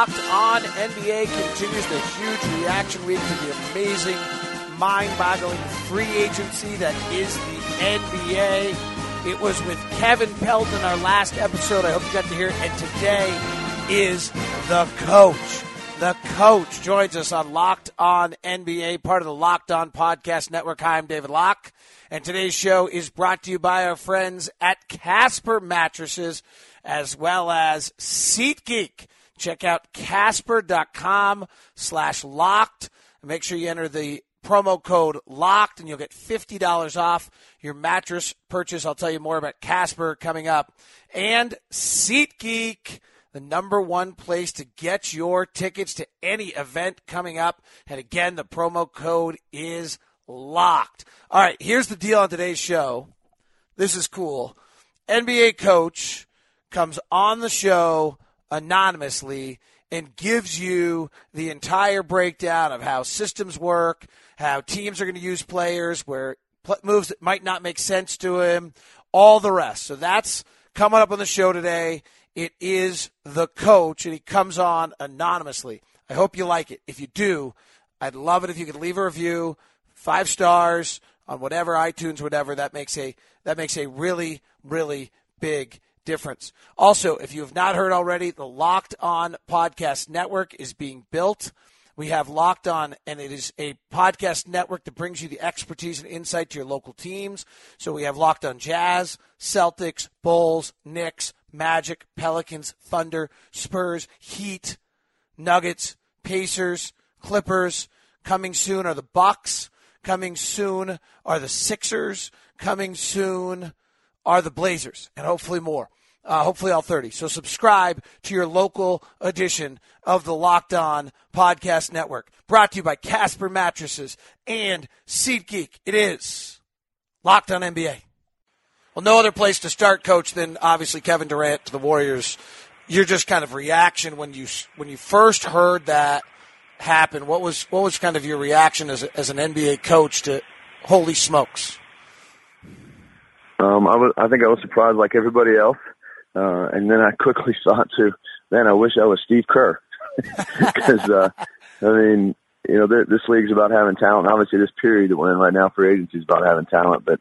Locked on NBA continues the huge reaction week to the amazing, mind boggling free agency that is the NBA. It was with Kevin Pelton in our last episode. I hope you got to hear it. And today is the coach. The coach joins us on Locked On NBA, part of the Locked On Podcast Network. Hi, I'm David Locke. And today's show is brought to you by our friends at Casper Mattresses as well as SeatGeek. Check out casper.com slash locked. Make sure you enter the promo code locked and you'll get $50 off your mattress purchase. I'll tell you more about Casper coming up. And SeatGeek, the number one place to get your tickets to any event coming up. And again, the promo code is locked. All right, here's the deal on today's show. This is cool. NBA coach comes on the show anonymously and gives you the entire breakdown of how systems work, how teams are going to use players, where moves that might not make sense to him, all the rest. So that's coming up on the show today. It is the coach, and he comes on anonymously. I hope you like it. If you do, I'd love it if you could leave a review, five stars on whatever iTunes, whatever. That makes a that makes a really really big difference. Also, if you have not heard already, the Locked On Podcast Network is being built. We have Locked On, and it is a podcast network that brings you the expertise and insight to your local teams. So we have Locked On Jazz, Celtics, Bulls, Knicks, Magic, Pelicans, Thunder, Spurs, Heat, Nuggets, Pacers, Clippers. Coming soon are the Bucks. Coming soon are the Sixers. Coming soon are the Blazers, and hopefully more uh, hopefully all 30. So subscribe to your local edition of the Locked On Podcast Network. Brought to you by Casper Mattresses and SeatGeek. It is Locked On NBA. Well, no other place to start, Coach, than obviously Kevin Durant to the Warriors. Your just kind of reaction when you when you first heard that happen. What was what was kind of your reaction as a, as an NBA coach to holy smokes? Um, I was I think I was surprised like everybody else. Uh, and then I quickly thought to, man, I wish I was Steve Kerr. Because, uh, I mean, you know, this league's about having talent. Obviously, this period that we're in right now for agency is about having talent. But,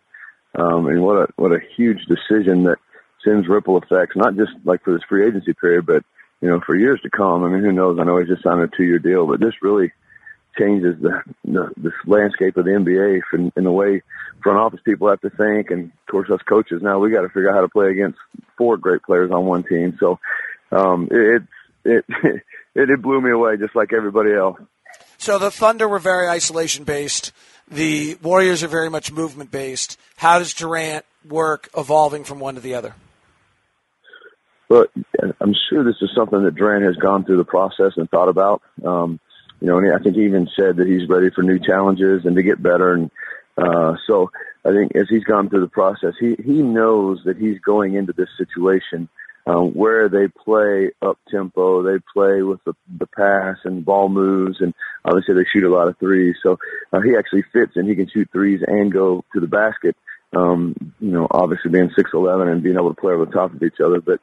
um, and what a, what a huge decision that sends ripple effects, not just like for this free agency period, but, you know, for years to come. I mean, who knows? I know he's just signed a two year deal, but this really changes the, the, the landscape of the NBA in, in the way front office people have to think, and of course us coaches now we got to figure out how to play against four great players on one team. So um, it, it it it blew me away, just like everybody else. So the Thunder were very isolation based. The Warriors are very much movement based. How does Durant work evolving from one to the other? But I'm sure this is something that Durant has gone through the process and thought about. Um, you know, and I think he even said that he's ready for new challenges and to get better. And uh, so I think as he's gone through the process, he, he knows that he's going into this situation um, where they play up tempo, they play with the, the pass and ball moves, and obviously they shoot a lot of threes. So uh, he actually fits and he can shoot threes and go to the basket. Um, you know, obviously being six eleven and being able to play over the top of each other. But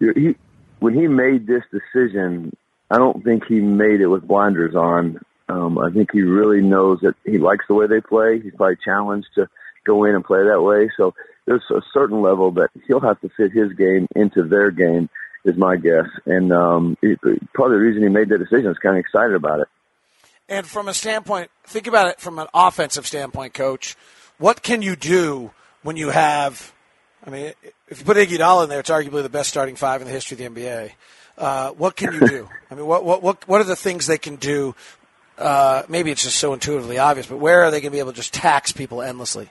he, when he made this decision, I don't think he made it with blinders on. Um, I think he really knows that he likes the way they play. He's probably challenged to go in and play that way. So there's a certain level that he'll have to fit his game into their game, is my guess. And um, he, probably the reason he made that decision is kind of excited about it. And from a standpoint, think about it from an offensive standpoint, coach. What can you do when you have, I mean, if you put Iggy Iguodala in there, it's arguably the best starting five in the history of the NBA. Uh, what can you do? I mean, what, what, what, what are the things they can do uh, maybe it's just so intuitively obvious, but where are they going to be able to just tax people endlessly?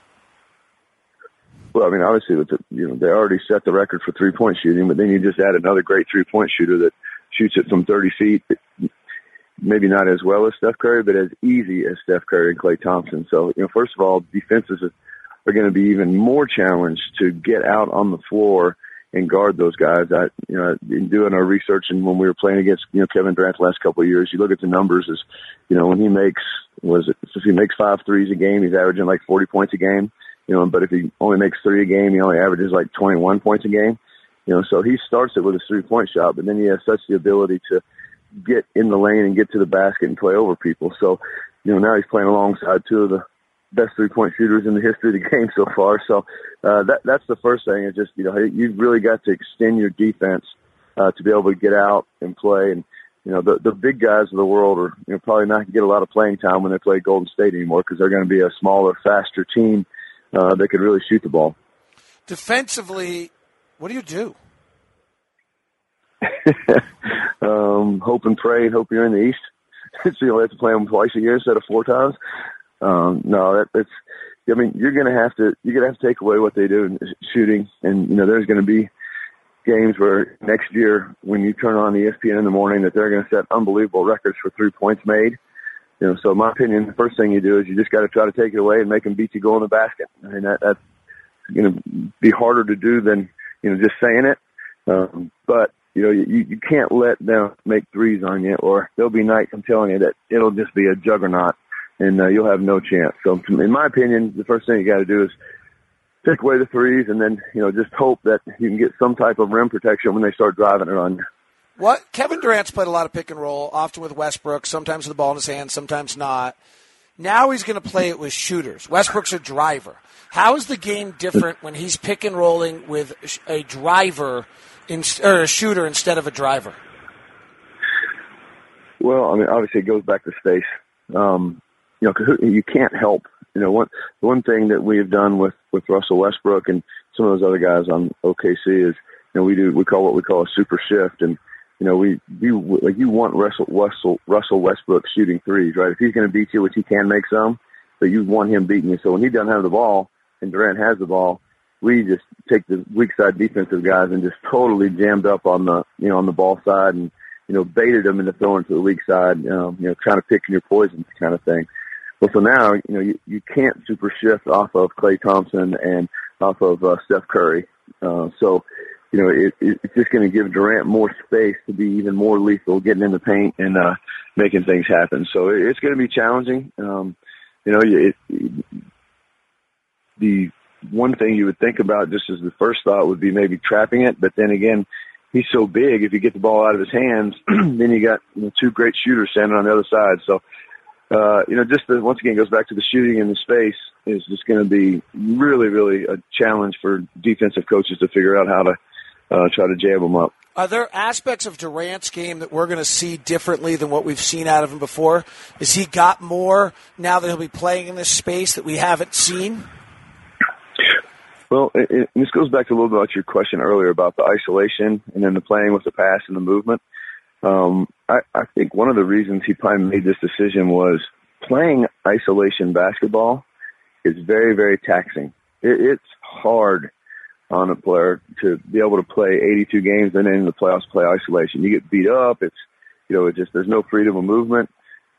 Well, I mean, obviously, with the, you know, they already set the record for three point shooting, but then you just add another great three point shooter that shoots it from 30 feet. Maybe not as well as Steph Curry, but as easy as Steph Curry and Klay Thompson. So, you know, first of all, defenses are going to be even more challenged to get out on the floor and guard those guys. I, you know, in doing our research and when we were playing against, you know, Kevin Durant the last couple of years, you look at the numbers as, you know, when he makes, was it, if he makes five threes a game, he's averaging like 40 points a game you know, but if he only makes three a game, he only averages like 21 points a game. You know, so he starts it with a three point shot, but then he has such the ability to get in the lane and get to the basket and play over people. So, you know, now he's playing alongside two of the best three point shooters in the history of the game so far. So, uh, that, that's the first thing is just, you know, you've really got to extend your defense, uh, to be able to get out and play. And, you know, the, the big guys of the world are, you know, probably not going to get a lot of playing time when they play Golden State anymore because they're going to be a smaller, faster team uh, that could really shoot the ball. Defensively, what do you do? um, hope and pray and hope you're in the East. so you only have to play them twice a year instead of four times. Um, no, that, that's. I mean, you're going to have to you're going to have to take away what they do in shooting, and you know there's going to be games where next year when you turn on ESPN in the morning that they're going to set unbelievable records for three points made you know, so my opinion, the first thing you do is you just got to try to take it away and make them beat you go in the basket. I mean, that, that's going to be harder to do than, you know, just saying it. Um, but, you know, you, you can't let them make threes on you or there'll be nights, I'm telling you, that it'll just be a juggernaut and uh, you'll have no chance. So in my opinion, the first thing you got to do is take away the threes and then, you know, just hope that you can get some type of rim protection when they start driving it on you. What Kevin Durant's played a lot of pick and roll, often with Westbrook, sometimes with the ball in his hand, sometimes not. Now he's going to play it with shooters. Westbrook's a driver. How is the game different when he's pick and rolling with a driver in, or a shooter instead of a driver? Well, I mean, obviously it goes back to space. Um, you know, you can't help. You know, one one thing that we have done with with Russell Westbrook and some of those other guys on OKC is, you know, we do we call what we call a super shift, and you know, we, we, like you want Russell, Russell, Russell Westbrook shooting threes, right? If he's going to beat you, which he can make some, but you want him beating you. So when he doesn't have the ball and Durant has the ball, we just take the weak side defensive guys and just totally jammed up on the, you know, on the ball side and, you know, baited them into throwing to the weak side, um, you know, trying to pick your poison kind of thing. Well, so now, you know, you, you can't super shift off of Klay Thompson and off of uh, Steph Curry. Uh, so, you know, it, it, it's just going to give Durant more space to be even more lethal, getting in the paint and uh, making things happen. So it, it's going to be challenging. Um, you know, it, it, the one thing you would think about just as the first thought would be maybe trapping it, but then again, he's so big. If you get the ball out of his hands, then you got you know, two great shooters standing on the other side. So, uh, you know, just the, once again goes back to the shooting in the space is just going to be really, really a challenge for defensive coaches to figure out how to uh, try to jam them up. Are there aspects of Durant's game that we're going to see differently than what we've seen out of him before? Is he got more now that he'll be playing in this space that we haven't seen? Well, it, it, this goes back to a little bit about your question earlier about the isolation and then the playing with the pass and the movement. Um, I, I think one of the reasons he probably made this decision was playing isolation basketball is very, very taxing. It, it's hard on a player to be able to play 82 games and then in the playoffs play isolation. You get beat up. It's, you know, it just, there's no freedom of movement,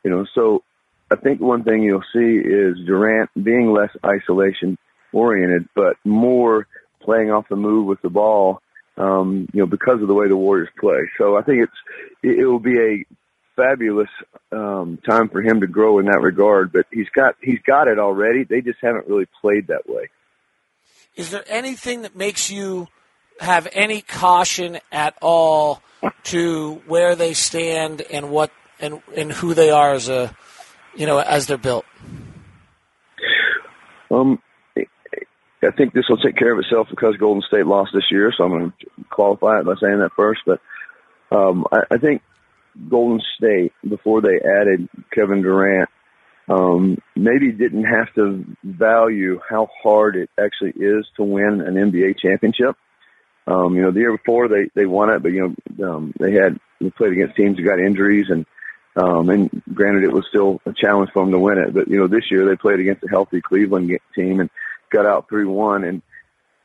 you know, so I think one thing you'll see is Durant being less isolation oriented, but more playing off the move with the ball, um, you know, because of the way the Warriors play. So I think it's, it, it will be a fabulous, um, time for him to grow in that regard, but he's got, he's got it already. They just haven't really played that way. Is there anything that makes you have any caution at all to where they stand and what and and who they are as a you know as they're built? Um, I think this will take care of itself because Golden State lost this year, so I'm going to qualify it by saying that first. But um, I, I think Golden State, before they added Kevin Durant, um, maybe didn't have to value how hard it actually is to win an NBA championship. Um, you know, the year before they, they won it, but you know, um, they had, they played against teams who got injuries and, Um, and granted, it was still a challenge for them to win it. But you know, this year they played against a healthy Cleveland team and got out three one. And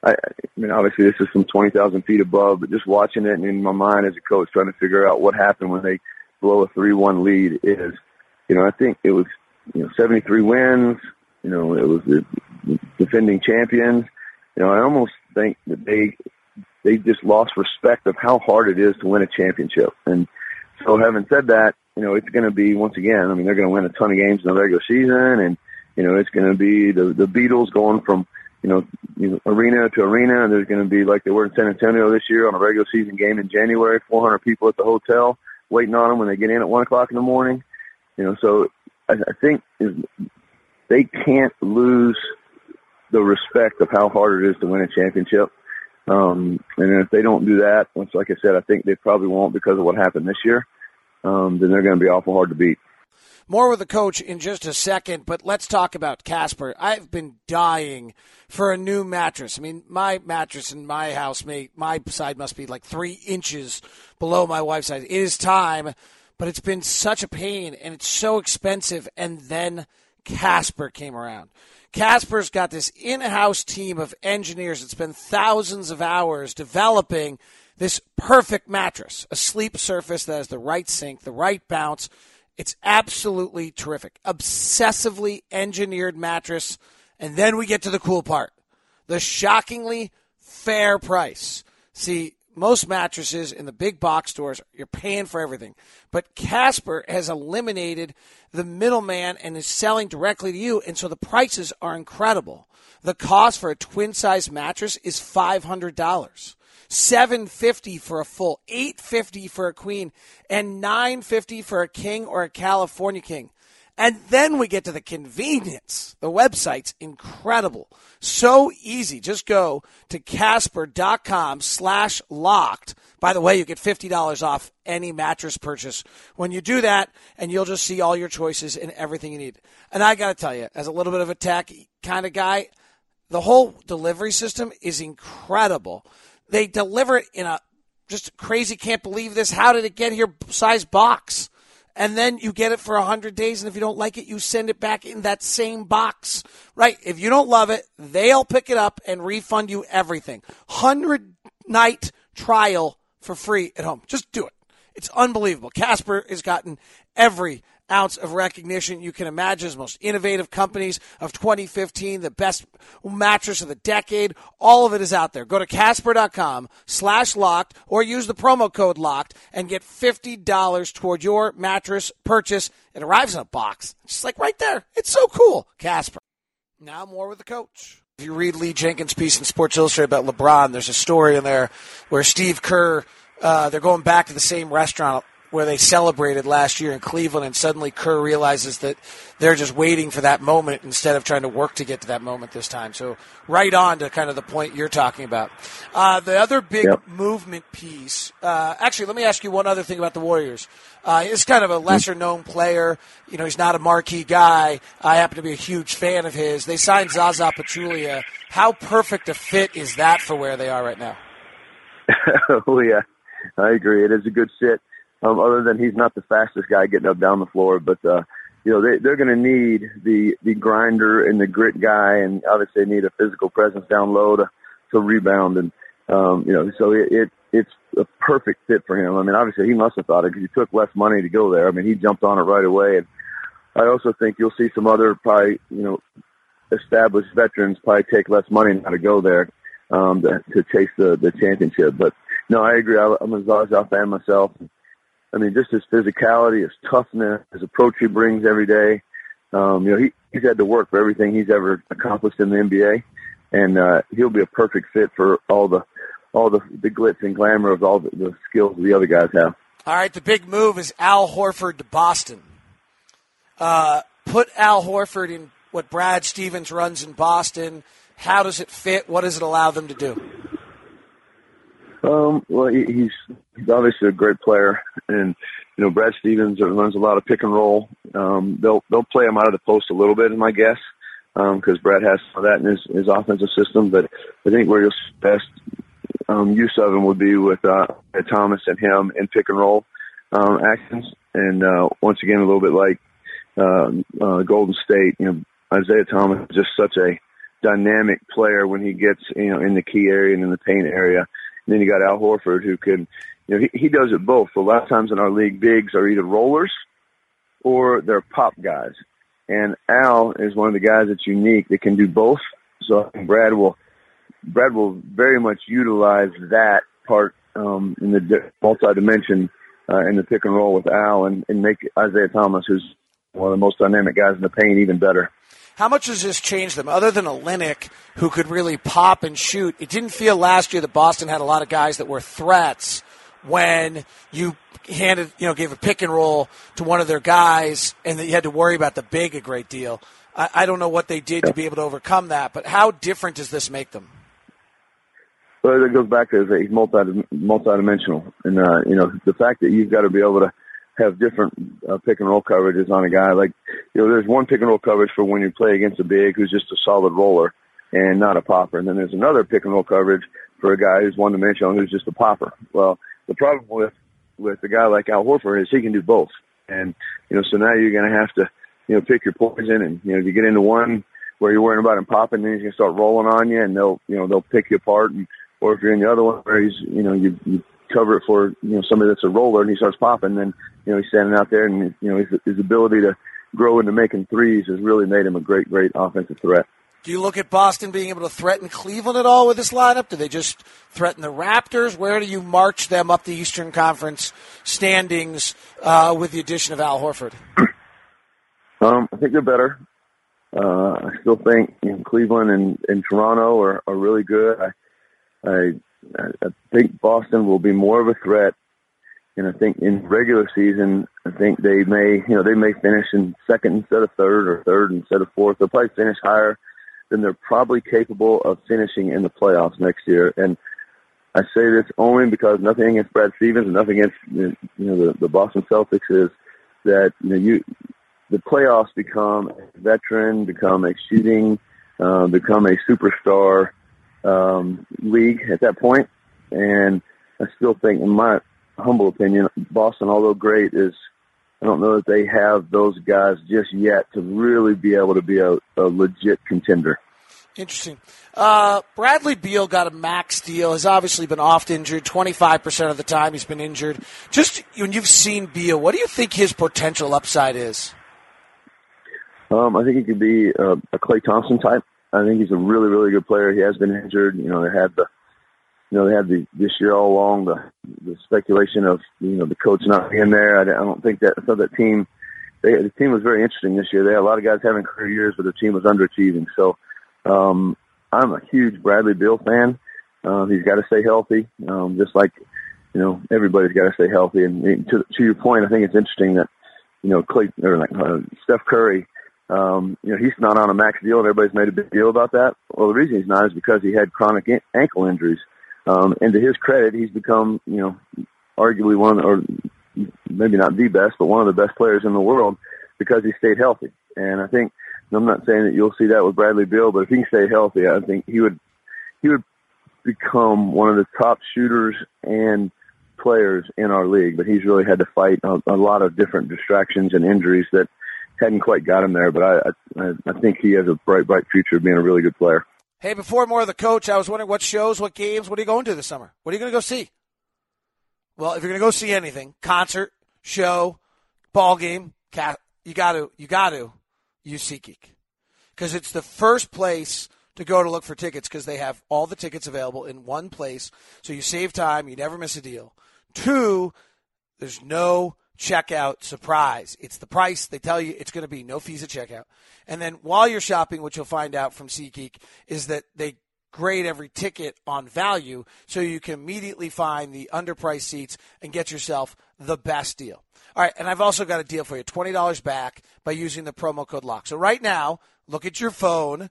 I, I mean, obviously this is from twenty thousand feet above, but just watching it and in my mind as a coach, trying to figure out what happened when they blow a three one lead is, you know, I think it was you know seventy three wins. You know, it was the defending champions. You know, I almost think that they they just lost respect of how hard it is to win a championship. And so, having said that, you know, it's going to be once again. I mean, they're going to win a ton of games in the regular season, and you know, it's going to be the the Beatles going from you know, you know arena to arena, and there's going to be like they were in San Antonio this year on a regular season game in January, 400 people at the hotel waiting on them when they get in at one o'clock in the morning. You know, so I, I think they can't lose the respect of how hard it is to win a championship. Um, and if they don't do that, once, like I said, I think they probably won't because of what happened this year. Um, then they're going to be awful hard to beat. More with the coach in just a second, but let's talk about Casper. I've been dying for a new mattress. I mean, my mattress in my house, may, my side must be like three inches below my wife's side. It is time, but it's been such a pain and it's so expensive. And then Casper came around. Casper's got this in house team of engineers that spend thousands of hours developing this perfect mattress, a sleep surface that has the right sink, the right bounce. It's absolutely terrific. Obsessively engineered mattress. And then we get to the cool part the shockingly fair price. See, most mattresses in the big box stores, you're paying for everything. But Casper has eliminated the middleman and is selling directly to you, and so the prices are incredible. The cost for a twin size mattress is $500. 750 for a full, 850 for a queen, and 950 for a king or a California king. And then we get to the convenience. The website's incredible. So easy. Just go to casper.com slash locked. By the way, you get $50 off any mattress purchase when you do that, and you'll just see all your choices and everything you need. And I got to tell you, as a little bit of a tech kind of guy, the whole delivery system is incredible. They deliver it in a just crazy, can't believe this. How did it get here? Size box? and then you get it for 100 days and if you don't like it you send it back in that same box. Right. If you don't love it they'll pick it up and refund you everything. 100 night trial for free at home. Just do it. It's unbelievable. Casper has gotten every ounce of recognition you can imagine as most innovative companies of 2015, the best mattress of the decade. All of it is out there. Go to Casper.com slash locked or use the promo code locked and get $50 toward your mattress purchase. It arrives in a box. It's like right there. It's so cool. Casper. Now more with the coach. If you read Lee Jenkins' piece in Sports Illustrated about LeBron, there's a story in there where Steve Kerr, uh, they're going back to the same restaurant where they celebrated last year in Cleveland, and suddenly Kerr realizes that they're just waiting for that moment instead of trying to work to get to that moment this time. So, right on to kind of the point you're talking about. Uh, the other big yep. movement piece, uh, actually, let me ask you one other thing about the Warriors. Uh, kind of a lesser known player. You know, he's not a marquee guy. I happen to be a huge fan of his. They signed Zaza Pachulia. How perfect a fit is that for where they are right now? oh, yeah. I agree. It is a good fit um, other than he's not the fastest guy getting up down the floor. But uh, you know they they're going to need the the grinder and the grit guy, and obviously they need a physical presence down low to to rebound. And um, you know, so it, it it's a perfect fit for him. I mean, obviously he must have thought it because he took less money to go there. I mean, he jumped on it right away, and I also think you'll see some other probably you know established veterans probably take less money now to go there um, to, to chase the the championship. But no, I agree. I, I'm a Zaza fan myself. I mean, just his physicality, his toughness, his approach he brings every day. Um, you know, he, he's had to work for everything he's ever accomplished in the NBA, and uh, he'll be a perfect fit for all the all the, the glitz and glamour of all the, the skills the other guys have. All right, the big move is Al Horford to Boston. Uh, put Al Horford in what Brad Stevens runs in Boston. How does it fit? What does it allow them to do? Um, well, he's he's obviously a great player, and you know Brad Stevens runs a lot of pick and roll. Um, they'll they'll play him out of the post a little bit, is my guess, because um, Brad has some of that in his, his offensive system. But I think where you'll best um, use of him would be with uh, Thomas and him in pick and roll. um, actions. And uh, once again, a little bit like uh, uh, Golden State, you know, Isaiah Thomas is just such a dynamic player when he gets you know in the key area and in the paint area. And then you got Al Horford who can, you know, he, he does it both. A lot of times in our league, bigs are either rollers or they're pop guys. And Al is one of the guys that's unique that can do both. So Brad will Brad will very much utilize that part um, in the multi-dimension uh, in the pick and roll with Al and, and make Isaiah Thomas, who's one of the most dynamic guys in the paint, even better. How much has this changed them? Other than Olynyk, who could really pop and shoot, it didn't feel last year that Boston had a lot of guys that were threats when you handed, you know, gave a pick and roll to one of their guys, and that you had to worry about the big a great deal. I, I don't know what they did to be able to overcome that, but how different does this make them? Well, it goes back to he's multi multi-dimensional, and uh, you know the fact that you've got to be able to have different uh, pick and roll coverages on a guy. Like you know, there's one pick and roll coverage for when you play against a big who's just a solid roller and not a popper, and then there's another pick and roll coverage for a guy who's one dimensional who's just a popper. Well, the problem with with a guy like Al Horford is he can do both, and you know, so now you're going to have to you know pick your poison, and you know, if you get into one where you're worrying about him popping, then he's going to start rolling on you, and they'll you know they'll pick you apart and or if you're in the other one where he's, you know, you, you cover it for, you know, somebody that's a roller and he starts popping, then, you know, he's standing out there and, you know, his, his ability to grow into making threes has really made him a great, great offensive threat. Do you look at Boston being able to threaten Cleveland at all with this lineup? Do they just threaten the Raptors? Where do you march them up the Eastern Conference standings uh, with the addition of Al Horford? Um, I think they're better. Uh, I still think you know, Cleveland and, and Toronto are, are really good. I, I, I think Boston will be more of a threat. And I think in regular season, I think they may, you know, they may finish in second instead of third or third instead of fourth. They'll probably finish higher than they're probably capable of finishing in the playoffs next year. And I say this only because nothing against Brad Stevens and nothing against, you know, the, the Boston Celtics is that, you know, you, the playoffs become a veteran, become a shooting, uh, become a superstar um, league at that point. And I still think, in my humble opinion, Boston, although great, is I don't know that they have those guys just yet to really be able to be a, a legit contender. Interesting. Uh, Bradley Beal got a max deal. Has obviously been oft injured. Twenty five percent of the time he's been injured. Just when you've seen Beal, what do you think his potential upside is? Um, I think he could be a, a Klay Thompson type. I think he's a really, really good player. He has been injured. You know, they had the, you know, they had the this year all along the the speculation of you know the coach not being there. I, I don't think that thought that team, they, the team was very interesting this year. They had a lot of guys having career years, but the team was underachieving. So, um, I'm a huge Bradley Beal fan. Um, he's got to stay healthy, um, just like you know everybody's got to stay healthy. And to to your point, I think it's interesting that you know Klay or like uh, Steph Curry um, you know, he's not on a max deal, and everybody's made a big deal about that. Well, the reason he's not is because he had chronic ankle injuries. Um, and to his credit, he's become, you know, arguably one, or maybe not the best, but one of the best players in the world because he stayed healthy. And I think, I'm not saying that you'll see that with Bradley Beal, but if he can stay healthy, I think he would, he would become one of the top shooters and players in our league. But he's really had to fight a, a lot of different distractions and injuries that hadn't quite got him there, but I, I I think he has a bright, bright future of being a really good player. Hey, before more of the coach, I was wondering what shows, what games, what are you going to this summer? What are you going to go see? Well, if you're going to go see anything, concert, show, ball game, cat, you got to, you got to use SeatGeek because it's the first place to go to look for tickets because they have all the tickets available in one place. So you save time, you never miss a deal. Two, there's no checkout surprise. It's the price. They tell you it's going to be no fees at checkout. And then while you're shopping, what you'll find out from SeatGeek is that they grade every ticket on value so you can immediately find the underpriced seats and get yourself the best deal. All right, and I've also got a deal for you $20 back by using the promo code LOCK. So right now, look at your phone,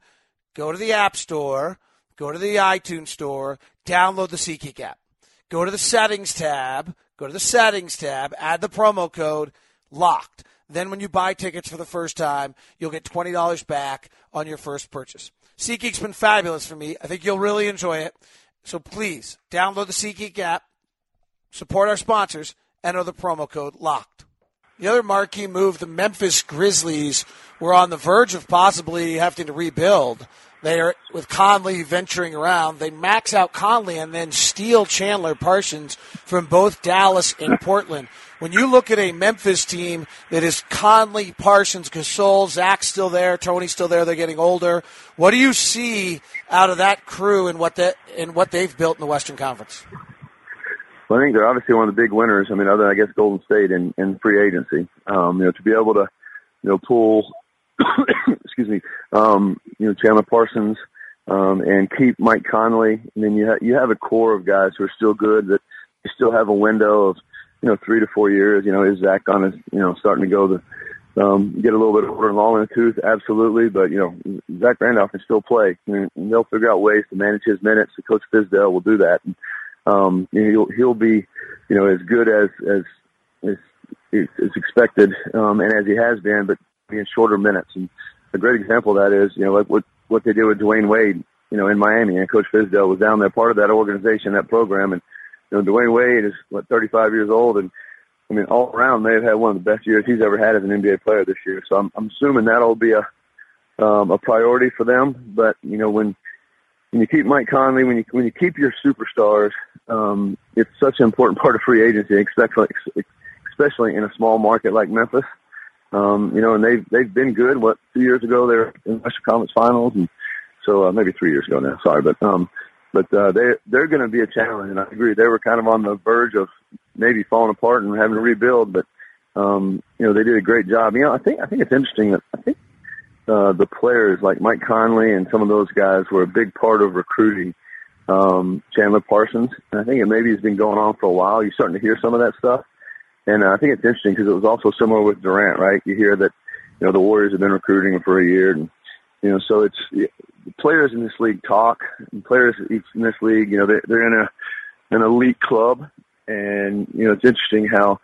go to the App Store, go to the iTunes Store, download the SeatGeek app. Go to the Settings tab, Go to the settings tab, add the promo code locked. Then when you buy tickets for the first time, you'll get $20 back on your first purchase. SeatGeek's been fabulous for me. I think you'll really enjoy it. So please download the SeatGeek app, support our sponsors, enter the promo code LOCKED. The other marquee move, the Memphis Grizzlies were on the verge of possibly having to rebuild. They are with Conley venturing around. They max out Conley and then steal Chandler Parsons from both Dallas and Portland. When you look at a Memphis team that is Conley, Parsons, Gasol, Zach's still there, Tony's still there, they're getting older. What do you see out of that crew and what that and what they've built in the Western Conference? Well, I think they're obviously one of the big winners. I mean, other than I guess Golden State in, in free agency. Um, you know, to be able to, you know, pull excuse me, um, you know, Chandler Parsons, um, and keep Mike Conley. And then you ha- you have a core of guys who are still good that still have a window of, you know, three to four years. You know, is Zach on his, you know, starting to go the, um, get a little bit older and long in the tooth? Absolutely. But, you know, Zach Randolph can still play. and they'll figure out ways to manage his minutes. The coach Fizdale will do that. And, um, you know, he'll, he'll be, you know, as good as, as, as, is expected, um, and as he has been, but in shorter minutes. And a great example of that is, you know, like what, what they did with Dwyane Wade, you know, in Miami. And Coach Fizdale was down there, part of that organization, that program. And, you know, Dwyane Wade is, what, 35 years old. And, I mean, all around, have had one of the best years he's ever had as an NBA player this year. So I'm, I'm assuming that'll be a, um, a priority for them. But, you know, when, when you keep Mike Conley, when you, when you keep your superstars, um, it's such an important part of free agency, especially, especially in a small market like Memphis. Um, you know, and they've they've been good. What two years ago they were in Western Conference Finals, and so uh, maybe three years ago now. Sorry, but um, but uh, they they're going to be a challenge, and I agree. They were kind of on the verge of maybe falling apart and having to rebuild, but um, you know they did a great job. You know, I think I think it's interesting that I think uh, the players like Mike Conley and some of those guys were a big part of recruiting um, Chandler Parsons. And I think it maybe has been going on for a while. You're starting to hear some of that stuff. And uh, I think it's interesting because it was also similar with Durant, right? You hear that, you know, the Warriors have been recruiting him for a year, and you know, so it's players in this league talk. And players in this league, you know, they're, they're in a an elite club, and you know, it's interesting how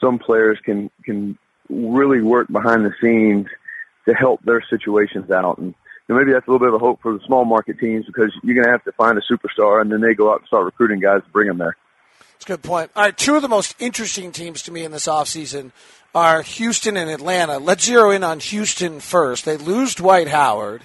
some players can can really work behind the scenes to help their situations out, and know, maybe that's a little bit of a hope for the small market teams because you're going to have to find a superstar, and then they go out and start recruiting guys to bring them there. That's a good point. All right, two of the most interesting teams to me in this offseason are Houston and Atlanta. Let's zero in on Houston first. They lose Dwight Howard,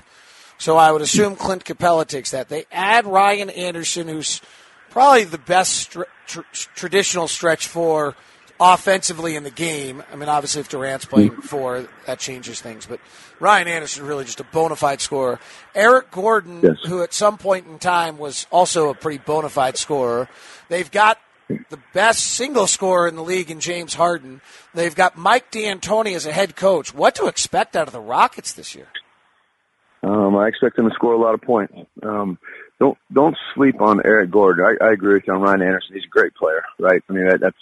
so I would assume Clint Capela takes that. They add Ryan Anderson, who's probably the best tr- traditional stretch four offensively in the game. I mean, obviously, if Durant's playing mm-hmm. four, that changes things. But Ryan Anderson really just a bona fide scorer. Eric Gordon, yes. who at some point in time was also a pretty bona fide scorer. They've got the best single scorer in the league in James Harden. They've got Mike D'Antoni as a head coach. What to expect out of the Rockets this year? Um, I expect them to score a lot of points. Um, don't don't sleep on Eric Gordon. I, I agree with you on Ryan Anderson. He's a great player, right? I mean that, that's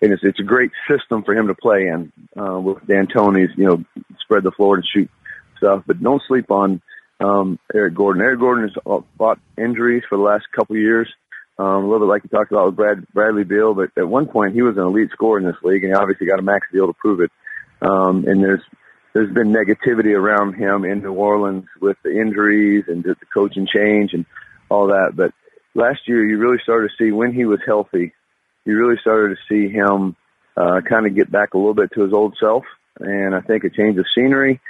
and it's it's a great system for him to play in uh, with D'Antoni's you know spread the floor and shoot stuff. But don't sleep on um, Eric Gordon. Eric Gordon has fought injuries for the last couple of years um, a little bit like you talked about with Brad, Bradley Beal, but at one point he was an elite scorer in this league, and he obviously got a max deal to prove it. Um, and there's there's been negativity around him in New Orleans with the injuries and the coaching change and all that. But last year, you really started to see when he was healthy, you really started to see him uh, kind of get back a little bit to his old self. And I think a change of scenery,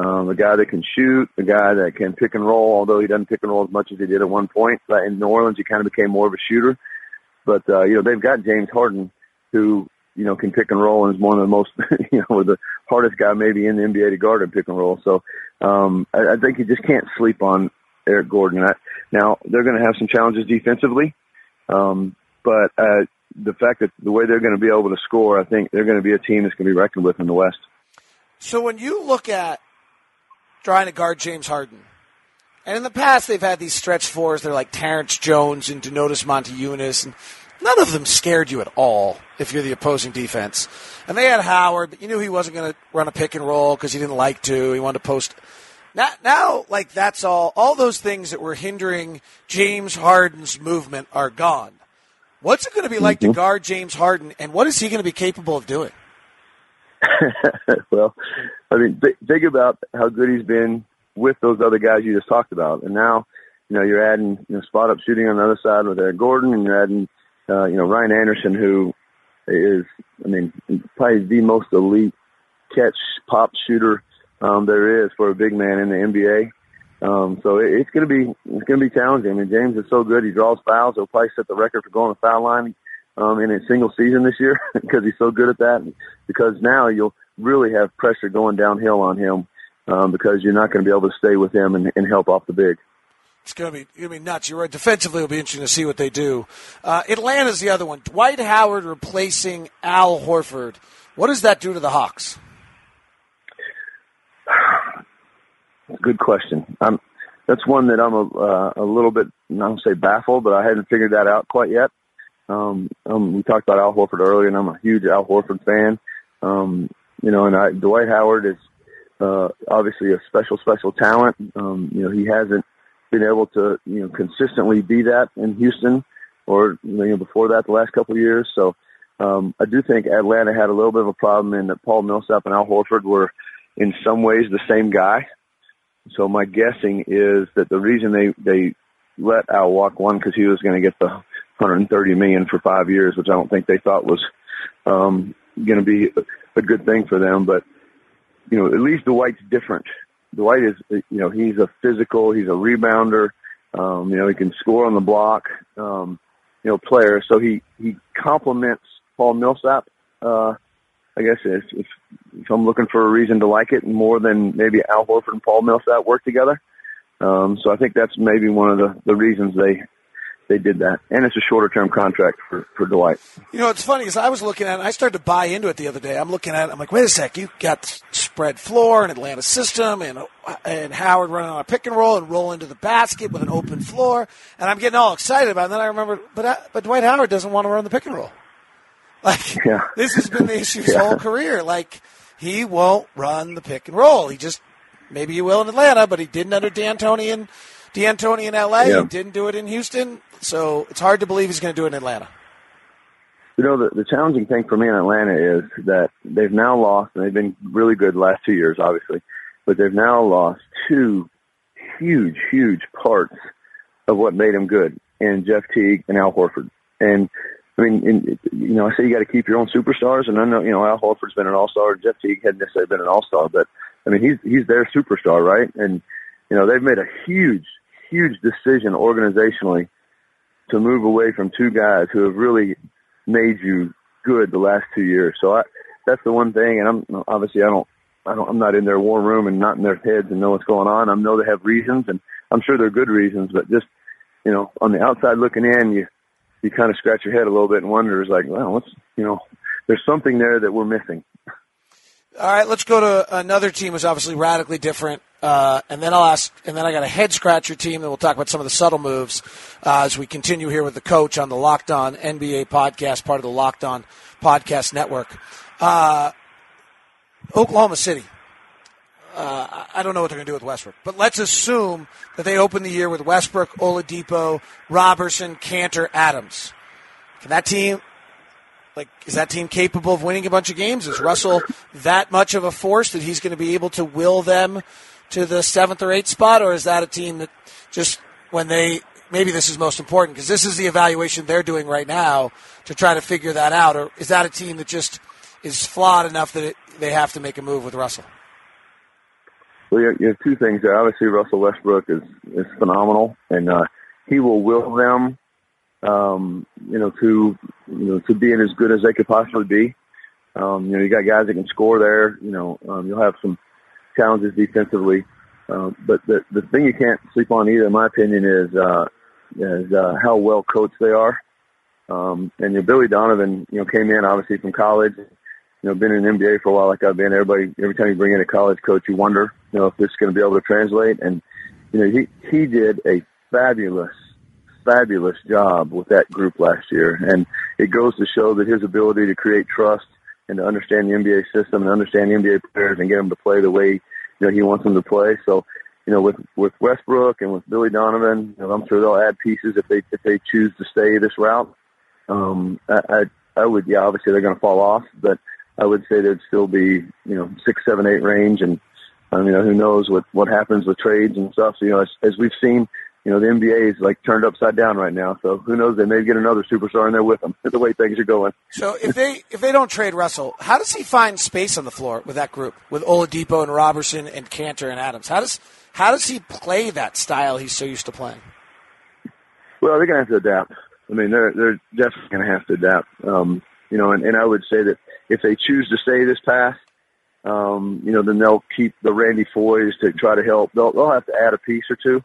um, a guy that can shoot, a guy that can pick and roll, although he doesn't pick and roll as much as he did at one point. But in New Orleans, he kind of became more of a shooter. But, uh, you know, they've got James Harden, who, you know, can pick and roll and is one of the most, you know, the hardest guy maybe in the NBA to guard and pick and roll. So, um, I, I think you just can't sleep on Eric Gordon. I, now, they're going to have some challenges defensively. Um, but, uh, the fact that the way they're going to be able to score, I think they're going to be a team that's going to be reckoned with in the West. So when you look at trying to guard James Harden. And in the past, they've had these stretch fours. They're like Terrence Jones and Donatas Motiejunas, and none of them scared you at all if you're the opposing defense. And they had Howard, but you knew he wasn't going to run a pick and roll because he didn't like to. He wanted to post. Now, now, like that's all. All those things that were hindering James Harden's movement are gone. What's it going to be like mm-hmm. to guard James Harden, and what is he going to be capable of doing? well, I mean, th- think about how good he's been with those other guys you just talked about, and now, you know, you're adding you know spot up shooting on the other side with Eric Gordon, and you're adding, uh, you know, Ryan Anderson, who, is, I mean, probably the most elite catch pop shooter um, there is for a big man in the NBA. Um, so it, it's going to be it's going to be challenging. I mean, James is so good; he draws fouls. He'll probably set the record for going to foul line um, in a single season this year because he's so good at that. Because now you'll really have pressure going downhill on him um, because you're not going to be able to stay with him and, and help off the big. It's going to be going to be nuts. You're right. Defensively, it'll be interesting to see what they do. Uh, Atlanta's the other one. Dwight Howard replacing Al Horford. What does that do to the Hawks? Good question. I'm, that's one that I'm a, uh, a little bit, I don't say baffled, but I hadn't figured that out quite yet. Um, um, we talked about Al Horford earlier, and I'm a huge Al Horford fan. Um, you know, and I, Dwight Howard is uh, obviously a special, special talent. Um, you know, he hasn't been able to, you know, consistently be that in Houston or, you know, before that the last couple of years. So um, I do think Atlanta had a little bit of a problem in that Paul Millsap and Al Horford were in some ways the same guy. So my guessing is that the reason they, they let Al walk one because he was going to get the 130 million for five years, which I don't think they thought was um, going to be a good thing for them. But you know, at least Dwight's different. Dwight is, you know, he's a physical, he's a rebounder. Um, you know, he can score on the block, um, you know, player. So he, he complements Paul Millsap. Uh, I guess if, if, if I'm looking for a reason to like it more than maybe Al Horford and Paul Millsap work together. Um, so I think that's maybe one of the, the reasons they, they did that. And it's a shorter term contract for, for Dwight. You know, it's funny because I was looking at it, I started to buy into it the other day. I'm looking at it, I'm like, wait a sec, you got spread floor and Atlanta system and, and Howard running on a pick and roll and roll into the basket with an open floor. And I'm getting all excited about it. And then I remember, but, uh, but Dwight Howard doesn't want to run the pick and roll. Like, yeah. this has been the issue his yeah. whole career. Like, he won't run the pick and roll. He just, maybe he will in Atlanta, but he didn't under D'Antoni in, D'Antoni in LA. Yeah. Didn't do it in Houston. So it's hard to believe he's going to do it in Atlanta. You know, the, the challenging thing for me in Atlanta is that they've now lost, and they've been really good the last two years, obviously, but they've now lost two huge, huge parts of what made them good in Jeff Teague and Al Horford. And I mean, in, you know, I say you got to keep your own superstars, and I know, you know, Al Horford's been an all-star. Jeff Teague hadn't necessarily been an all-star, but I mean, he's he's their superstar, right? And you know, they've made a huge, huge decision organizationally to move away from two guys who have really made you good the last two years. So I, that's the one thing. And I'm obviously I don't, I don't, I'm not in their war room and not in their heads and know what's going on. I know they have reasons and I'm sure they're good reasons, but just, you know, on the outside looking in, you, you kind of scratch your head a little bit and wonder is like, well, what's, you know, there's something there that we're missing. All right, let's go to another team who's obviously radically different. Uh, and then I'll ask, and then I got a head scratcher team, and we'll talk about some of the subtle moves uh, as we continue here with the coach on the Locked On NBA podcast, part of the Locked On Podcast Network. Uh, Oklahoma City. Uh, I don't know what they're going to do with Westbrook, but let's assume that they open the year with Westbrook, Oladipo, Robertson, Kanter, Adams. Can that team like, is that team capable of winning a bunch of games? Is Russell that much of a force that he's going to be able to will them to the seventh or eighth spot, or is that a team that just when they maybe this is most important because this is the evaluation they're doing right now to try to figure that out, or is that a team that just is flawed enough that it, they have to make a move with Russell? Well, you have two things there. Obviously, Russell Westbrook is is phenomenal, and uh, he will will them um, you know, to you know to being as good as they could possibly be. Um, you know, you got guys that can score there. You know, um, you'll have some challenges defensively, uh, but the the thing you can't sleep on either, in my opinion, is uh, is uh, how well coached they are. Um, and you know, Billy Donovan, you know, came in obviously from college. You know, been in the NBA for a while, like I've been. Everybody, every time you bring in a college coach, you wonder, you know, if this is going to be able to translate. And you know, he he did a fabulous fabulous job with that group last year. And it goes to show that his ability to create trust and to understand the NBA system and understand the NBA players and get them to play the way you know he wants them to play. So, you know, with with Westbrook and with Billy Donovan, you know, I'm sure they'll add pieces if they if they choose to stay this route. Um, I, I I would yeah, obviously they're going to fall off, but I would say they'd still be you know six, seven, eight range, and I mean, you know, who knows what what happens with trades and stuff. So you know, as, as we've seen you know, the NBA is like turned upside down right now. So who knows? They may get another superstar in there with them. The way things are going. So if they if they don't trade Russell, how does he find space on the floor with that group with Oladipo and Robertson and Kanter and Adams? How does how does he play that style he's so used to playing? Well, they're gonna have to adapt. I mean, they're they're definitely gonna have to adapt. Um, you know, and, and I would say that if they choose to stay this path, um, you know, then they'll keep the Randy Foyes to try to help. They'll they'll have to add a piece or two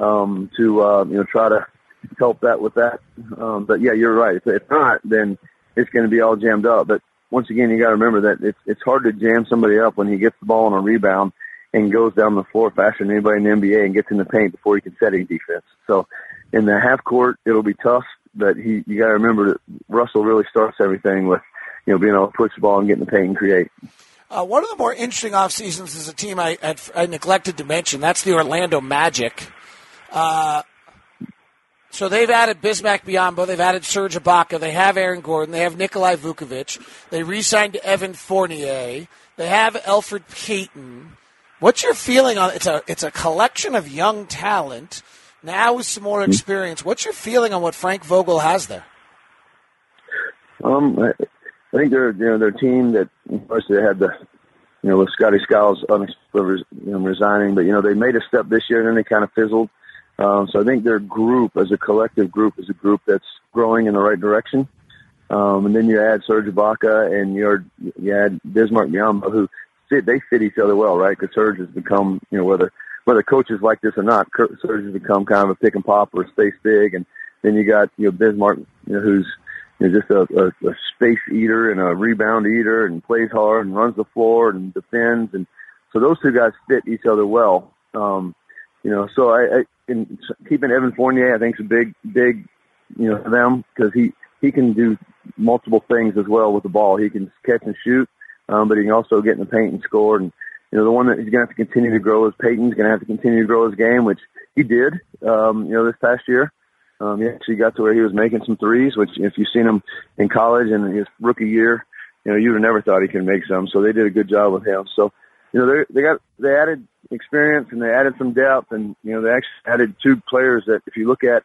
um, to uh, you know try to help that with that. Um, but yeah, you're right. If, if not, then it's going to be all jammed up. But once again, you got to remember that it's it's hard to jam somebody up when he gets the ball on a rebound and goes down the floor faster than anybody in the NBA and gets in the paint before he can set any defense. So in the half court, it'll be tough. But he, you got to remember that Russell really starts everything with, you know, being able to push the ball and get in the paint and create. Uh, one of the more interesting off seasons is a team I, I, I neglected to mention. That's the Orlando Magic. Uh, so they've added Bismack Biyombo, they've added Serge Ibaka, they have Aaron Gordon, they have Nikolai Vucevic, they re-signed Evan Fournier, they have Elfrid Payton. What's your feeling on it's a it's a collection of young talent now with some more experience? What's your feeling on what Frank Vogel has there? Um, I, I think they're you know their team that first they had the you know with Scotty Skiles you know, resigning, but you know they made a step this year and then they kind of fizzled. Um, so I think their group, as a collective group, is a group that's growing in the right direction. Um, and then you add Serge Ibaka and you you add Bismack Biyombo, who fit they fit each other well, right? Because Serge has become you know whether whether coaches like this or not, Serge has become kind of a pick and pop or a space big, and then you got you know Bismack, you know, who's you know, just a, a, a space eater and a rebound eater, and plays hard and runs the floor and defends, and so those two guys fit each other well. Um, you know, so I, I in keeping Evan Fournier, I think is a big, big, you know, for them because he he can do multiple things as well with the ball. He can catch and shoot, um, but he can also get in the paint and score. And you know, the one that he's going to have to continue to grow is Payton's going to have to continue to grow his game, which he did, um, you know, this past year. Um, he actually got to where he was making some threes, which if you've seen him in college and his rookie year, you know, you'd have never thought he could make some. So they did a good job with him. So, you know, they they got they added experience and they added some depth and, you know, they actually added two players that if you look at,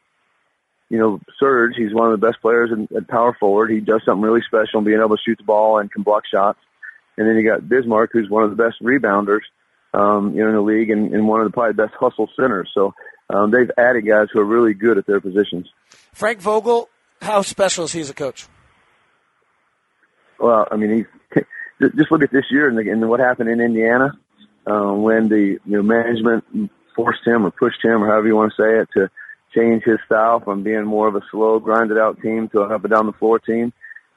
you know, Serge, he's one of the best players in, at power forward. He does something really special, in being able to shoot the ball and can block shots. And then you got Bismack, who's one of the best rebounders, um, you know, in the league and, and one of the probably best hustle centers. So um, they've added guys who are really good at their positions. Frank Vogel, how special is he as a coach? Well, I mean, he's just look at this year and, the, and what happened in Indiana uh, when the you know management forced him or pushed him or however you want to say it to change his style from being more of a slow, grinded out team to an up and down the floor team.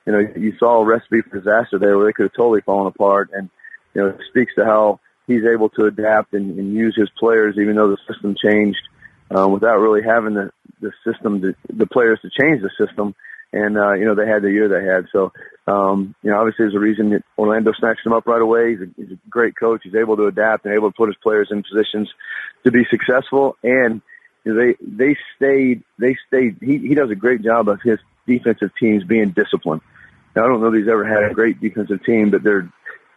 You know, you saw a recipe for disaster there where they could have totally fallen apart. And, you know, it speaks to how he's able to adapt and, and use his players even though the system changed uh, without really having the, the system, to, the players to change the system. And, uh, you know, they had the year they had. So, um, you know, obviously there's a reason that Orlando snatched him up right away. He's a, he's a great coach. He's able to adapt and able to put his players in positions to be successful. And you know, they they stayed they stayed. He he does a great job of his defensive teams being disciplined. Now I don't know that he's ever had a great defensive team, but they're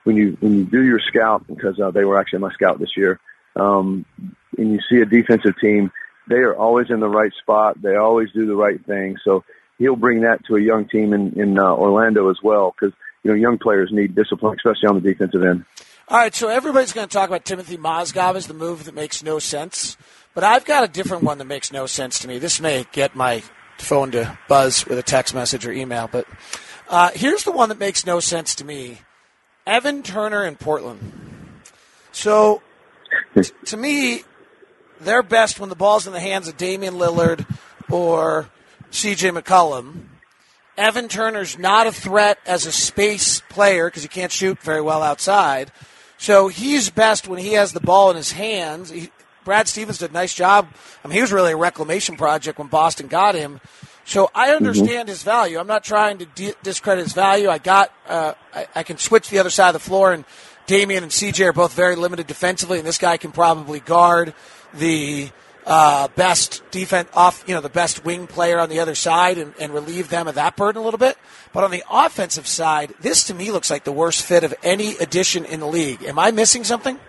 when you when you do your scout because uh, they were actually my scout this year, um, and you see a defensive team, they are always in the right spot. They always do the right thing. So he'll bring that to a young team in, in uh, Orlando as well because you know young players need discipline, especially on the defensive end. All right, so everybody's going to talk about Timothy Mozgov as the move that makes no sense, but I've got a different one that makes no sense to me. This may get my phone to buzz with a text message or email, but uh, here's the one that makes no sense to me: Evan Turner in Portland. So, to me, they're best when the ball's in the hands of Damian Lillard or CJ McCollum. Evan Turner's not a threat as a space player because he can't shoot very well outside. So he's best when he has the ball in his hands. He, Brad Stevens did a nice job. I mean, he was really a reclamation project when Boston got him. So I mm-hmm. understand his value. I'm not trying to di- discredit his value. I got, uh, I, I, can switch the other side of the floor, and Damian and CJ are both very limited defensively, and this guy can probably guard the uh, best defense off, you know, the best wing player on the other side and, and relieve them of that burden a little bit. But on the offensive side, this to me looks like the worst fit of any addition in the league. Am I missing something?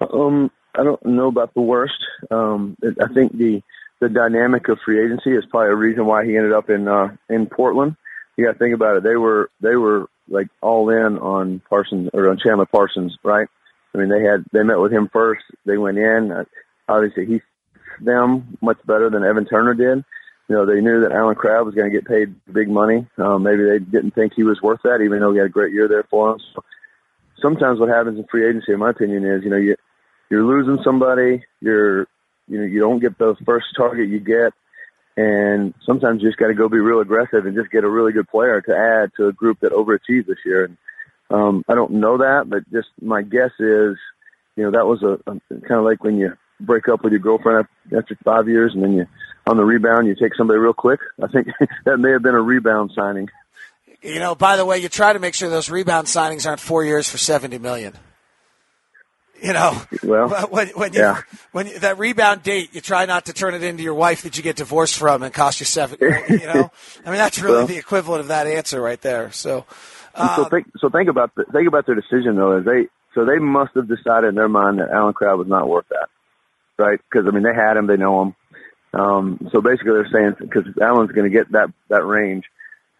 Um, I don't know about the worst. Um, I think the the dynamic of free agency is probably a reason why he ended up in uh, in Portland. You got to think about it. They were they were like all in on Parsons or on Chandler Parsons, right? I mean, they had they met with him first. They went in. Obviously, he them much better than Evan Turner did. You know, they knew that Allen Crabbe was going to get paid big money. Um, maybe they didn't think he was worth that, even though he had a great year there for them. So sometimes what happens in free agency, in my opinion, is you know you you're losing somebody. You're you know you don't get the first target you get, and sometimes you just got to go be real aggressive and just get a really good player to add to a group that overachieved this year. And um, I don't know that, but just my guess is, you know, that was a, a kind of like when you break up with your girlfriend after five years, and then you on the rebound you take somebody real quick. I think that may have been a rebound signing. You know, by the way, you try to make sure those rebound signings aren't four years for seventy million. You know, well, when, when you yeah. when you, that rebound date, you try not to turn it into your wife that you get divorced from and cost you seven. You know, I mean that's really Well- the equivalent of that answer right there. So, uh, so think so think about the, think about their decision though. Is they so they must have decided in their mind that Allen Crabbe was not worth that, right? Because I mean they had him, they know him. Um, so basically they're saying because Allen's going to get that that range,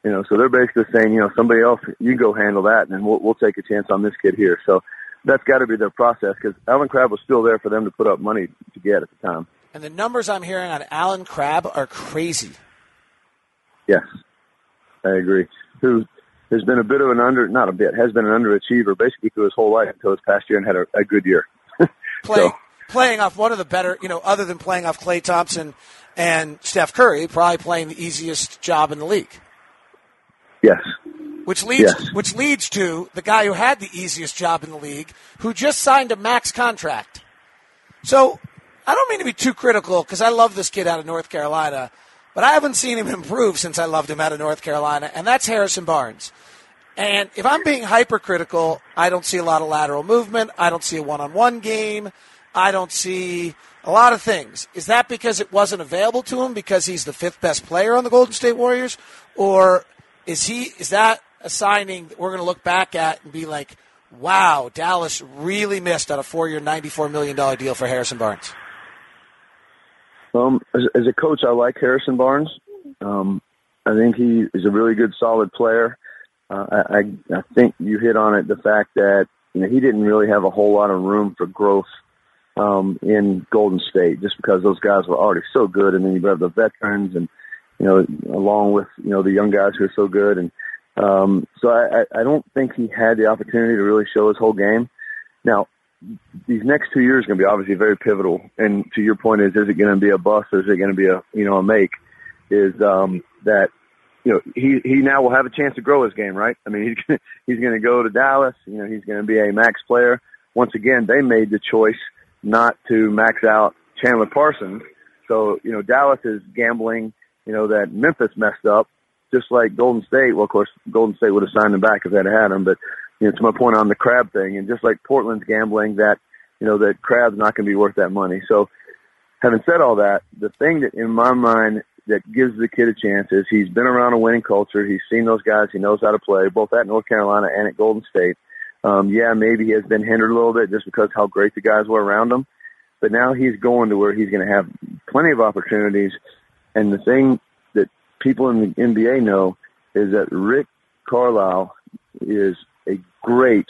you know. So they're basically saying you know somebody else you go handle that, and then we'll we'll take a chance on this kid here. So that's got to be their process because Allen Crabbe was still there for them to put up money to get at the time. and the numbers I'm hearing on Allen Crabbe are crazy. Yes, I agree. Who has been a bit of an under, not a bit, has been an underachiever basically through his whole life until his past year and had a, a good year. Playing So- playing off one of the better, you know, other than playing off Klay Thompson and Steph Curry, probably playing the easiest job in the league. Yes, which leads Yes. which leads to the guy who had the easiest job in the league, who just signed a max contract. So I don't mean to be too critical because I love this kid out of North Carolina, but I haven't seen him improve since I loved him out of North Carolina, and that's Harrison Barnes. And if I'm being hypercritical, I don't see a lot of lateral movement. I don't see a one-on-one game. I don't see a lot of things. Is that because it wasn't available to him because he's the fifth best player on the Golden State Warriors, or is he? Is that a signing that we're going to look back at and be like, "Wow, Dallas really missed on a four-year, ninety-four million dollar deal for Harrison Barnes"? Um, as, as a coach, I like Harrison Barnes. Um, I think he is a really good, solid player. Uh, I, I, think you hit on it the fact that you know he didn't really have a whole lot of room for growth um, in Golden State, just because those guys were already so good, and then you have the veterans, and you know, along with you know the young guys who are so good, and um, so I, I don't think he had the opportunity to really show his whole game. Now, these next two years are going to be obviously very pivotal. And to your point is, is it going to be a bust or is it going to be a, you know, a make is, um, that, you know, he, he now will have a chance to grow his game, right? I mean, he's, gonna- he's going to go to Dallas, you know, he's going to be a max player. Once again, they made the choice not to max out Chandler Parsons. So, you know, Dallas is gambling, you know, that Memphis messed up just like Golden State. Well, of course, Golden State would have signed him back if they'd had him, but, you know, to my point on the Crabbe thing, and just like Portland's gambling that, you know, that Crabbe's not going to be worth that money. So, having said all that, the thing that in my mind that gives the kid a chance is he's been around a winning culture. He's seen those guys. He knows how to play, both at North Carolina and at Golden State. Um, yeah, maybe he has been hindered a little bit just because how great the guys were around him. But now he's going to where he's going to have plenty of opportunities. And the thing that people in the NBA know is that Rick Carlisle is a great,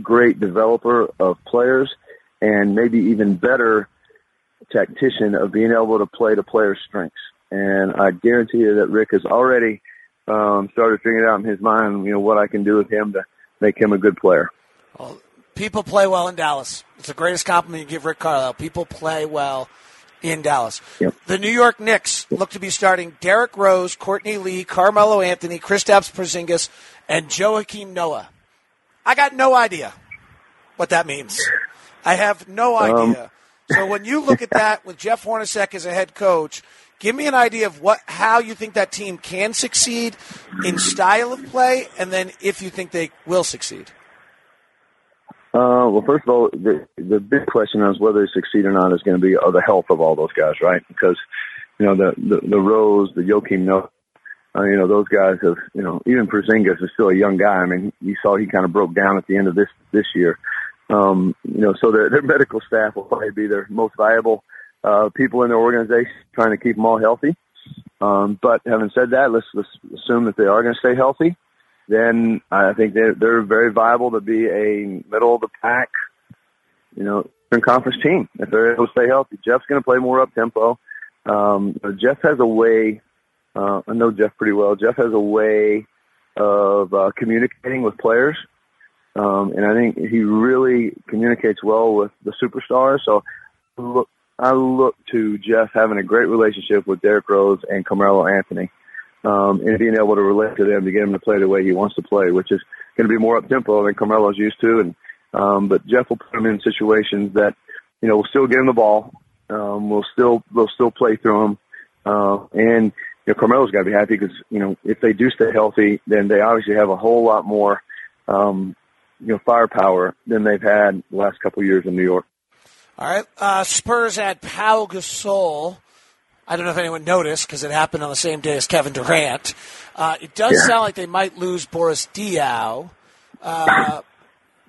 great developer of players and maybe even better tactician of being able to play to players' strengths. And I guarantee you that Rick has already um, started figuring out in his mind, you know, what I can do with him to make him a good player. Well, people play well in Dallas. It's the greatest compliment you give Rick Carlisle. People play well in Dallas. Yep. The New York Knicks look to be starting Derrick Rose, Courtney Lee, Carmelo Anthony, Kristaps Porzingis, and Joakim Noah. I got no idea what that means. I have no um, idea. so when you look at that with Jeff Hornacek as a head coach, give me an idea of what how you think that team can succeed in style of play, and then if you think they will succeed. Uh, well, first of all, the the big question is whether they succeed or not is going to be uh, the health of all those guys, right? Because you know the the, the Rose, the Joakim Noah, uh, you know those guys have you know even Porzingis is still a young guy. I mean, you saw he kind of broke down at the end of this this year. Um, you know, so their their medical staff will probably be their most valuable uh, people in their organization trying to keep them all healthy. Um, but having said that, let's, let's assume that they are going to stay healthy. Then I think they're, they're very viable to be a middle of the pack, you know, conference team if they're able to stay healthy. Jeff's going to play more up tempo. Um, Jeff has a way. Uh, I know Jeff pretty well. Jeff has a way of uh, communicating with players, um, and I think he really communicates well with the superstars. So look, I look to Jeff having a great relationship with Derrick Rose and Carmelo Anthony, um, and being able to relate to them to get him to play the way he wants to play, which is going to be more up tempo than Carmelo's used to. And um, but Jeff will put him in situations that you know will still get him the ball. Um, we'll still they'll still play through him, uh, and you know Carmelo's got to be happy because you know if they do stay healthy, then they obviously have a whole lot more um, you know firepower than they've had the last couple years in New York. All right, uh, Spurs at Pau Gasol. I don't know if anyone noticed because it happened on the same day as Kevin Durant. Uh, it does yeah. sound like they might lose Boris Diaw. Uh,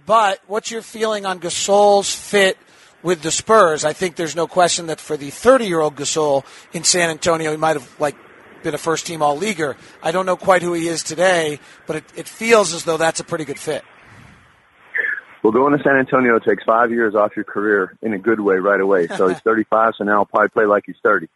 but what's your feeling on Gasol's fit with the Spurs? I think there's no question that for the 30 year old Gasol in San Antonio, he might have like been a first team all leaguer. I don't know quite who he is today, but it, it feels as though that's a pretty good fit. Well, going to San Antonio takes five years off your career in a good way right away. So he's 35, so now he'll probably play like he's 30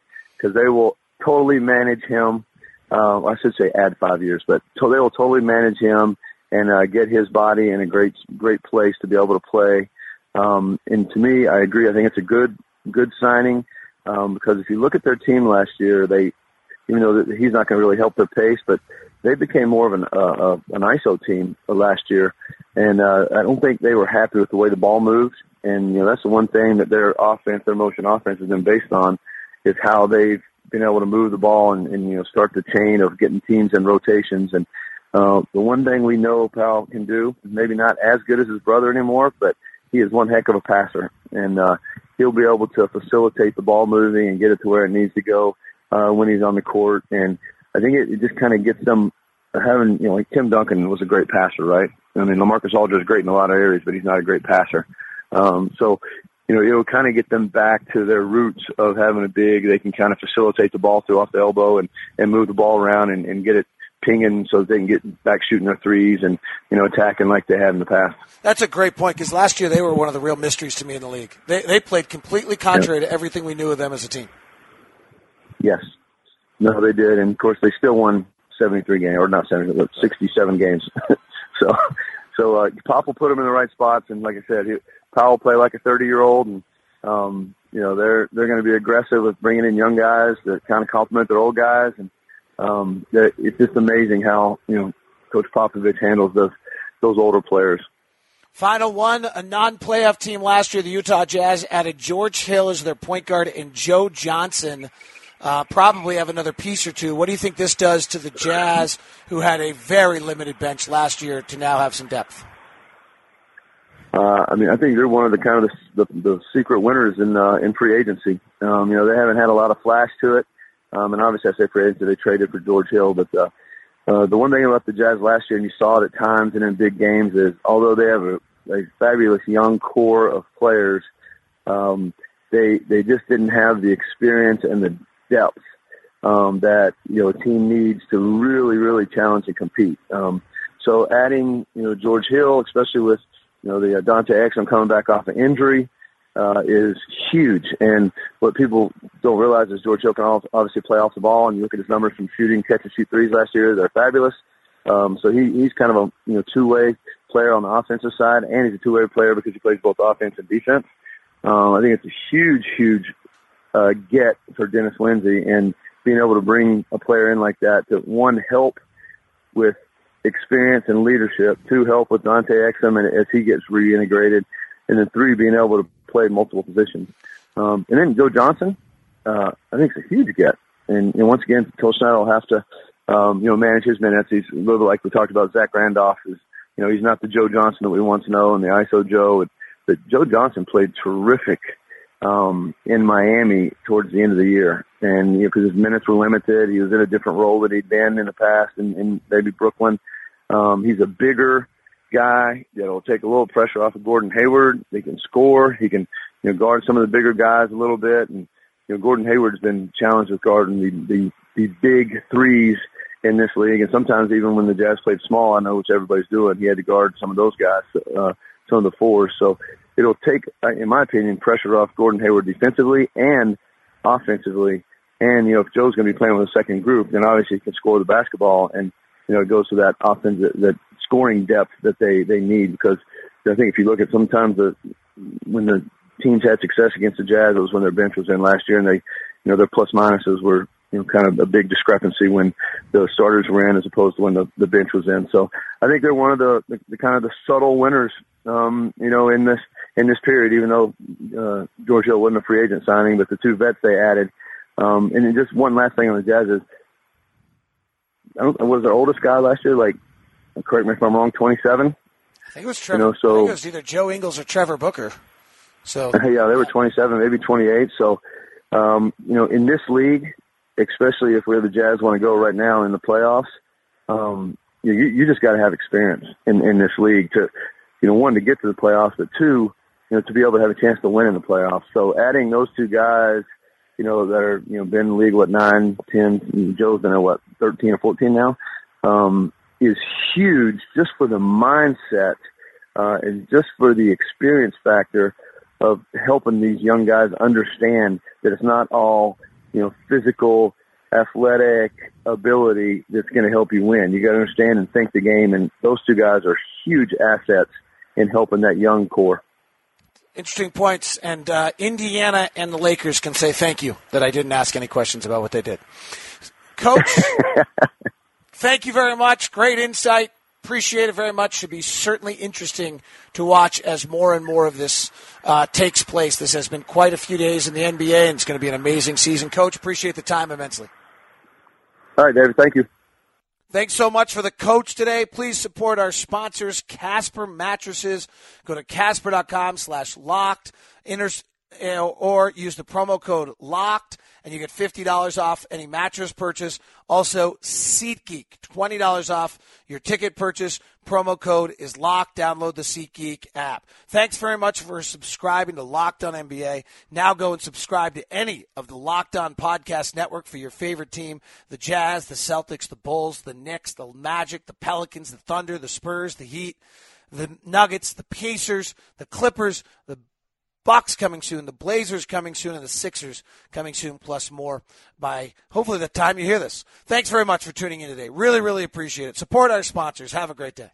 because they will totally manage him. Uh, I should say add five years, but so they will totally manage him and uh, get his body in a great great place to be able to play. Um, and to me, I agree. I think it's a good good signing um, because if you look at their team last year, they even though he's not going to really help their pace, but they became more of an uh, uh, an ISO team last year, and uh, I don't think they were happy with the way the ball moved. And you know that's the one thing that their offense, their motion offense, has been based on, is how they've been able to move the ball and, and you know start the chain of getting teams in rotations. And uh, the one thing we know Pau can do, maybe not as good as his brother anymore, but he is one heck of a passer, and uh, he'll be able to facilitate the ball moving and get it to where it needs to go uh, when he's on the court. And I think it, it just kind of gets them having, you know, like Tim Duncan was a great passer, right? I mean, LaMarcus Aldridge is great in a lot of areas, but he's not a great passer. Um, so, you know, it'll kind of get them back to their roots of having a big. They can kind of facilitate the ball through off the elbow and and move the ball around and, and get it pinging so they can get back shooting their threes and you know attacking like they had in the past. That's a great point because last year they were one of the real mysteries to me in the league. They they played completely contrary yeah. to everything we knew of them as a team. Yes, no, they did, and of course they still won seventy three games or not seventy, but sixty seven games. so so uh, Pop will put them in the right spots, and like I said, he, play like a thirty year old and. Um, you know they're they're going to be aggressive with bringing in young guys that kind of complement their old guys, and um, it's just amazing how you know Coach Popovich handles those those older players. Final one, a non-playoff team last year, the Utah Jazz added George Hill as their point guard and Joe Johnson. Uh, probably have another piece or two. What do you think this does to the Jazz, who had a very limited bench last year, to now have some depth? Uh, I mean, I think they're one of the kind of the, the, the secret winners in uh, in free agency. Um, you know, they haven't had a lot of flash to it. Um, and obviously, I say free agency, they traded for George Hill. But uh, uh, the one thing about the Jazz last year, and you saw it at times and in big games, is although they have a, a fabulous young core of players, um, they they just didn't have the experience and the depth um, that you know a team needs to really really challenge and compete. Um, so adding you know George Hill, especially with you know the uh, Dante Exum coming back off an injury, uh, is huge. And what people don't realize is George Hill can obviously play off the ball. And you look at his numbers from shooting, catch and shoot threes last year; they're fabulous. Um, so he, he's kind of a you know two way player on the offensive side, and he's a two way player because he plays both offense and defense. Um, I think it's a huge, huge uh, get for Dennis Lindsey, and being able to bring a player in like that to one help with experience and leadership, two help with Dante Exum and as he gets reintegrated, and then three being able to play multiple positions. Um, and then Joe Johnson, uh, I think it's a huge get. And, and once again, Coach Snyder will have to, um, you know, manage his minutes. He's a little bit like we talked about Zach Randolph is, you know, he's not the Joe Johnson that we once know and the ISO Joe. But Joe Johnson played terrific, um, in Miami towards the end of the year. And, you know, cause his minutes were limited. He was in a different role that he'd been in the past in, in maybe Brooklyn. Um, he's a bigger, guy that'll take a little pressure off of Gordon Hayward. He can score. He can, you know, guard some of the bigger guys a little bit. And you know, Gordon Hayward's been challenged with guarding the, the, the big threes in this league. And sometimes even when the Jazz played small, I know which everybody's doing, he had to guard some of those guys, uh, some of the fours. So it'll take, uh, in my opinion, pressure off Gordon Hayward defensively and offensively. And, you know, if Joe's going to be playing with a second group, then obviously he can score the basketball. And, you know, it goes to that offense, that, that scoring depth that they, they need because I think if you look at sometimes the, when the teams had success against the Jazz, it was when their bench was in last year and they, you know, their plus minuses were you know, kind of a big discrepancy when the starters were in as opposed to when the, the bench was in. So I think they're one of the, the, the kind of the subtle winners, um, you know, in this, in this period, even though, uh, George Hill wasn't a free agent signing, but the two vets they added. Um, and just one last thing on the Jazz is, I don't, was their oldest guy last year? Like, correct me if I'm wrong, 27? I think it was Trevor. You know, so, it was either Joe Ingles or Trevor Booker. So yeah, they were 27, maybe 28. So, um, you know, in this league, especially if where the Jazz want to go right now in the playoffs, um, you, you just got to have experience in, in this league to, you know, one, to get to the playoffs, but two, you know, to be able to have a chance to win in the playoffs. So adding those two guys, you know, that are, you know, been in the league, what, nine, ten, Joe's been at what, 13 or 14 now, um, is huge just for the mindset, uh, and just for the experience factor of helping these young guys understand that it's not all you know, physical, athletic ability that's going to help you win. You got to understand and think the game, and those two guys are huge assets in helping that young core. Interesting points, and uh, Indiana and the Lakers can say thank you that I didn't ask any questions about what they did. Coach, thank you very much. Great insight. Appreciate it very much. Should be certainly interesting to watch as more and more of this uh, takes place. This has been quite a few days in the NBA, and it's going to be an amazing season. Coach, appreciate the time immensely. All right, David. Thank you. Thanks so much for the coach today. Please support our sponsors, Casper Mattresses. Go to casper.com slash locked or use the promo code LOCKED and you get $50 off any mattress purchase. Also, SeatGeek, $20 off your ticket purchase. Promo code is LOCKED. Download the SeatGeek app. Thanks very much for subscribing to Locked On NBA. Now go and subscribe to any of the Locked On Podcast Network for your favorite team the Jazz, the Celtics, the Bulls, the Knicks, the Magic, the Pelicans, the Thunder, the Spurs, the Heat, the Nuggets, the Pacers, the Clippers, the Bucks coming soon, the Blazers coming soon, and the Sixers coming soon, plus more by hopefully the time you hear this. Thanks very much for tuning in today. Really, really appreciate it. Support our sponsors. Have a great day.